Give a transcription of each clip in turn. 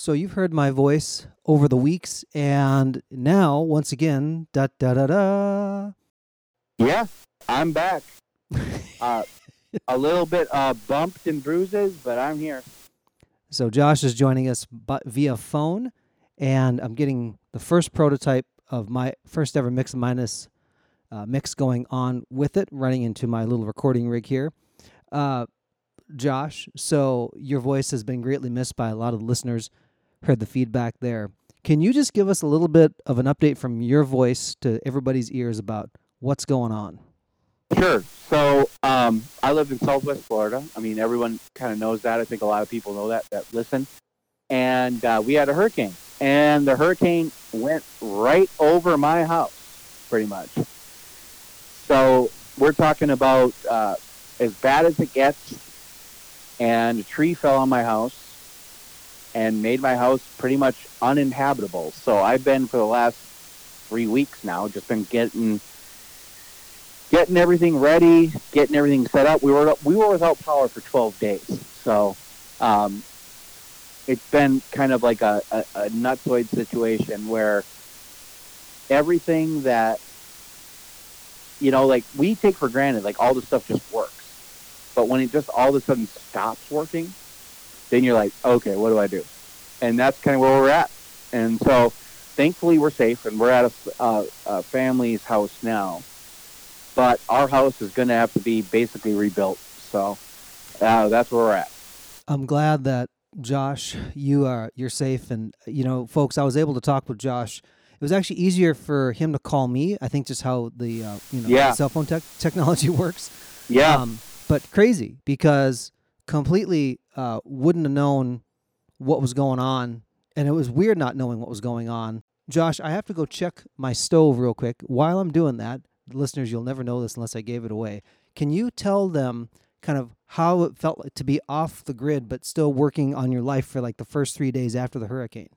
So you've heard my voice over the weeks, and now once again, da da da da. Yeah, I'm back. Uh, a little bit uh, bumped and bruises, but I'm here. So Josh is joining us via phone, and I'm getting the first prototype of my first ever Mix Minus uh, mix going on with it, running into my little recording rig here. Uh, Josh, so your voice has been greatly missed by a lot of the listeners. Heard the feedback there. Can you just give us a little bit of an update from your voice to everybody's ears about what's going on? Sure. So um, I live in Southwest Florida. I mean, everyone kind of knows that. I think a lot of people know that that listen. And uh, we had a hurricane, and the hurricane went right over my house, pretty much. So we're talking about uh, as bad as it gets. And a tree fell on my house and made my house pretty much uninhabitable. So I've been for the last three weeks now, just been getting getting everything ready, getting everything set up. We were we were without power for 12 days, so um, it's been kind of like a, a, a nutsoid situation where everything that you know, like we take for granted, like all the stuff just works, but when it just all of a sudden stops working, then you're like, okay, what do I do? And that's kind of where we're at. And so, thankfully, we're safe, and we're at a, a, a family's house now but our house is going to have to be basically rebuilt. So uh, that's where we're at. I'm glad that Josh, you are you're safe, and you know, folks, I was able to talk with Josh. It was actually easier for him to call me. I think just how the uh, you know Yeah. cell phone tech technology works. Yeah, Um, but crazy because completely uh, wouldn't have known what was going on, and it was weird not knowing what was going on. Josh, I have to go check my stove real quick. While I'm doing that, listeners, you'll never know this unless I gave it away. Can you tell them kind of how it felt like to be off the grid but still working on your life for like the first three days after the hurricane?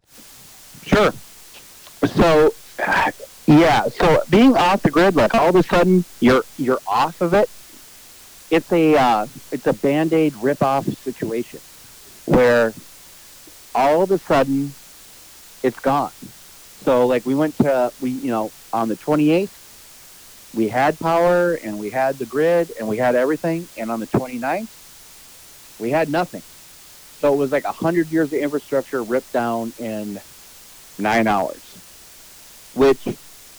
sure. So yeah, so being off the grid, like all of a sudden you're you're off of it. It's a uh, it's a band aid rip off situation where all of a sudden it's gone. So like we went to we you know on the 28th we had power and we had the grid and we had everything and on the 29th we had nothing. So it was like a 100 years of infrastructure ripped down in 9 hours. Which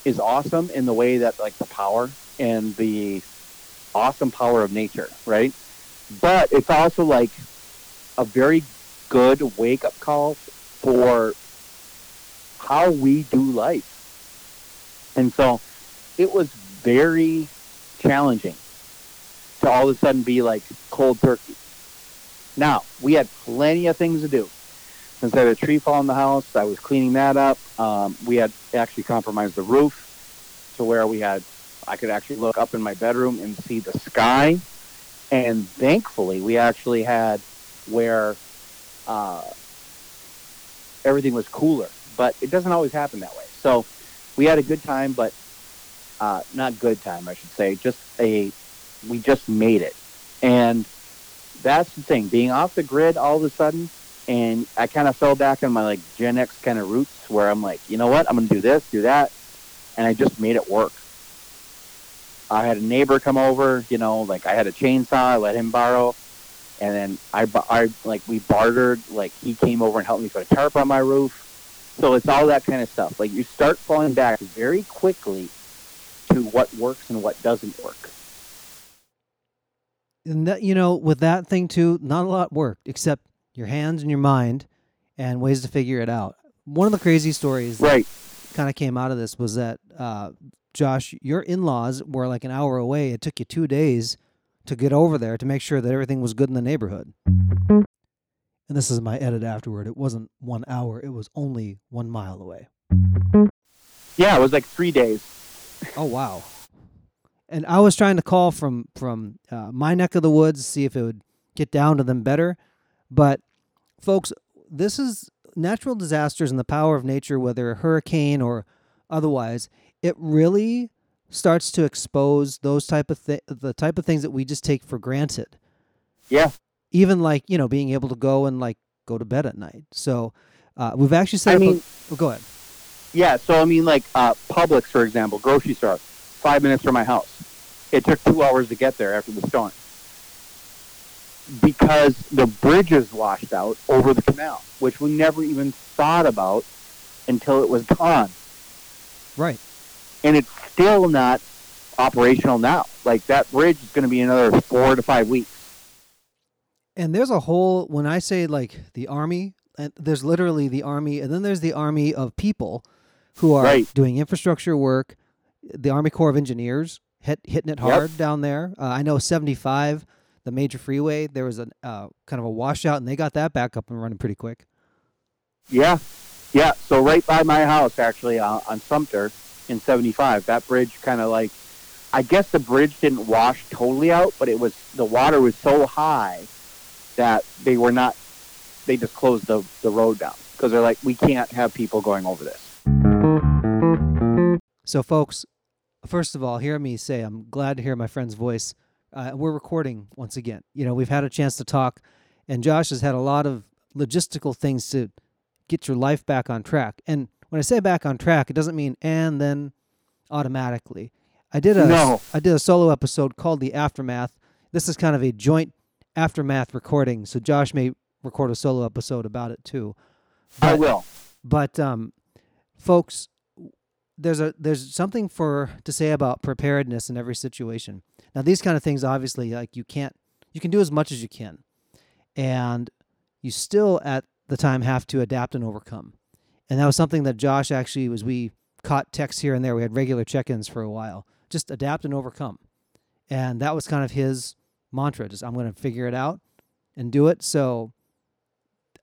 is awesome in the way that like the power and the awesome power of nature, right? But it's also like a very good wake up call for how we do life. And so it was very challenging to all of a sudden be like cold turkey. Now, we had plenty of things to do. Since I had a tree fall in the house, I was cleaning that up. Um, we had actually compromised the roof to where we had, I could actually look up in my bedroom and see the sky. And thankfully, we actually had where uh, everything was cooler. But it doesn't always happen that way. So we had a good time, but uh, not good time, I should say. Just a, we just made it. And that's the thing, being off the grid all of a sudden, and I kind of fell back on my like Gen X kind of roots where I'm like, you know what, I'm gonna do this, do that, and I just made it work. I had a neighbor come over, you know, like I had a chainsaw, I let him borrow, and then I, I like we bartered, like he came over and helped me put a tarp on my roof. So it's all that kind of stuff. Like you start falling back very quickly to what works and what doesn't work. and that you know with that thing too not a lot worked except your hands and your mind and ways to figure it out one of the crazy stories that Right. kind of came out of this was that uh, josh your in-laws were like an hour away it took you two days to get over there to make sure that everything was good in the neighborhood and this is my edit afterward it wasn't one hour it was only one mile away Yeah, it was like three days. Oh wow! And I was trying to call from from uh, my neck of the woods to see if it would get down to them better, but folks, this is natural disasters and the power of nature, whether a hurricane or otherwise. It really starts to expose those type of thi- the type of things that we just take for granted. Yeah. Even like you know being able to go and like go to bed at night. So Uh, we've actually said. I mean, a, oh, go ahead. yeah. So I mean, like uh, Publix, for example, grocery store, five minutes from my house. It took two hours to get there after the storm because the bridges washed out over the canal, which we never even thought about until it was gone. Right. And it's still not operational now. Like that bridge is going to be another four to five weeks. And there's a whole when I say like the army, and there's literally the army, and then there's the army of people who are Right. doing infrastructure work. The Army Corps of Engineers hit, hitting it Yep. hard down there. Uh, I know 75, the major freeway, there was a uh, kind of a washout, and they got that back up and running pretty quick. Yeah, yeah. So right by my house, actually, uh, on Sumter in '75, that bridge kind of like, I guess the bridge didn't wash totally out, but it was the water was so high that they were not. They just closed the the road down because they're like, we can't have people going over this. So, folks, first of all, hear me say I'm glad to hear my friend's voice. Uh, we're recording once again. You know, we've had a chance to talk, and Josh has had a lot of logistical things to get your life back on track. And when I say back on track, it doesn't mean and then automatically. I did a No. I did a solo episode called The Aftermath. This is kind of a joint aftermath recording, so Josh may record a solo episode about it too. I But- will. but um, folks, there's a there's something for to say about preparedness in every situation. Now, these kind of things, obviously, like you can't, you can do as much as you can, and you still at the time have to adapt and overcome. And that was something that Josh actually was. We caught texts here and there. We had regular check-ins for a while. Just adapt and overcome, and that was kind of his mantra. Just I'm going to figure it out and do it. So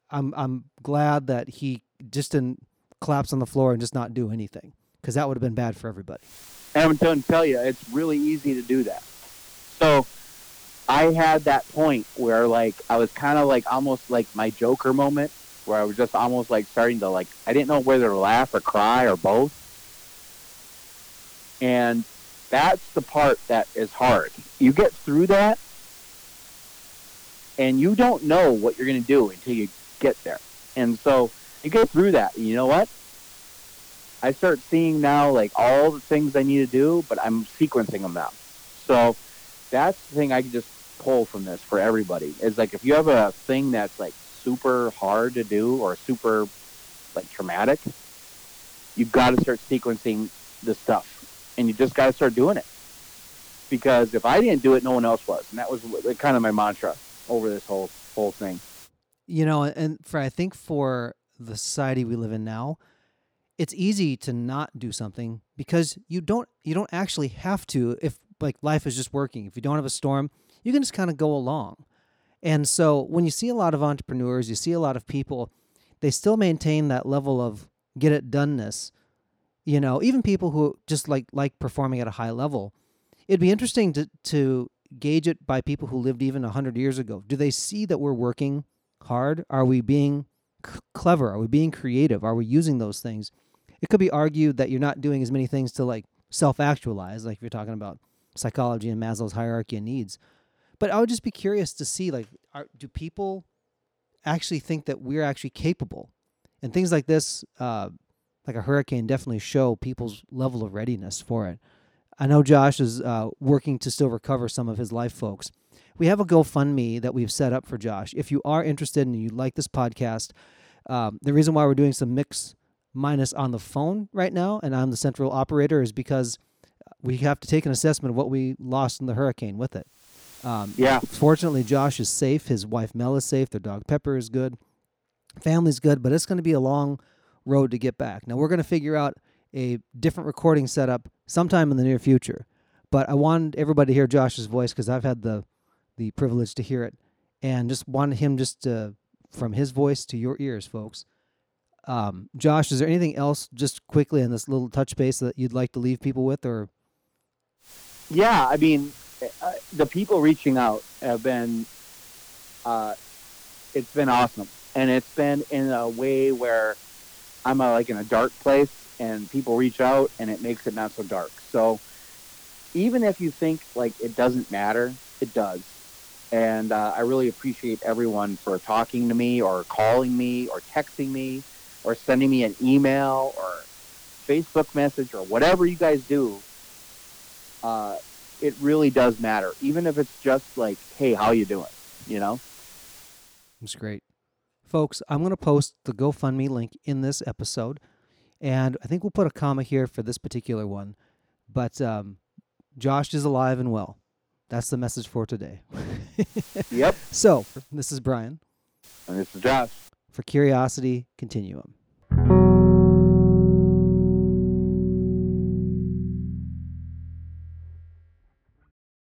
I'm I'm glad that he just didn't collapse on the floor and just not do anything because that would have been bad for everybody. I'm going to tell you, it's really easy to do that. So I had that point where, like, I was kind of like almost like my Joker moment, where I was just almost like starting to like, I didn't know whether to laugh or cry or both. And that's the part that is hard. You get through that, and you don't know what you're going to do until you get there. And so you get through that. You know what? I start seeing now like all the things I need to do, but I'm sequencing them now. So that's the thing I can just pull from this for everybody is like if you have a thing that's like super hard to do or super like traumatic, you've got to start sequencing the stuff, and you just got to start doing it. Because if I didn't do it, no one else was, and that was kind of my mantra over this whole whole thing. You know, and for I think for the society we live in now, it's easy to not do something because you don't you don't actually have to if like life is just working. If you don't have a storm, you can just kind of go along. And so when you see a lot of entrepreneurs, you see a lot of people, they still maintain that level of get it doneness. You know, even people who just like like performing at a high level. It'd be interesting to to gauge it by people who lived even 100 years ago. Do they see that we're working hard? Are we being c- clever? Are we being creative? Are we using those things? It could be argued that you're not doing as many things to like self-actualize, like if you're talking about psychology and Maslow's hierarchy of needs. But I would just be curious to see like are, do people actually think that we're actually capable? And things like this uh, like a hurricane definitely show people's level of readiness for it. I know Josh is uh, working to still recover some of his life folks. We have a GoFundMe that we've set up for Josh. If you are interested and you like this podcast, um, the reason why we're doing some mix minus on the phone right now and I'm the central operator is because we have to take an assessment of what we lost in the hurricane with it. Um, Yeah. Fortunately, Josh is safe. His wife Mel is safe. Their dog Pepper is good. Family's good, but it's going to be a long road to get back. Now we're going to figure out a different recording setup sometime in the near future. But I wanted everybody to hear Josh's voice because I've had the the privilege to hear it, and just wanted him just to, from his voice to your ears, folks. Um, Josh, is there anything else, just quickly on this little touch base that you'd like to leave people with, or Yeah, I mean, the people reaching out have been, uh, it's been awesome, and it's been in a way where I'm uh, like in a dark place, and people reach out, and it makes it not so dark. So even if you think like it doesn't matter, it does, and uh, I really appreciate everyone for talking to me or calling me or texting me. or sending me an email or Facebook message or whatever you guys do, uh, it really does matter. Even if it's just like, "Hey, how you doing?" You know. It's great. Folks, I'm going to post the GoFundMe link in this episode. And I think we'll put a comma here for this particular one. But um, Josh is alive and well. That's the message for today. Yep. So, this is Brian And this is Josh. for Curiosity Continuum.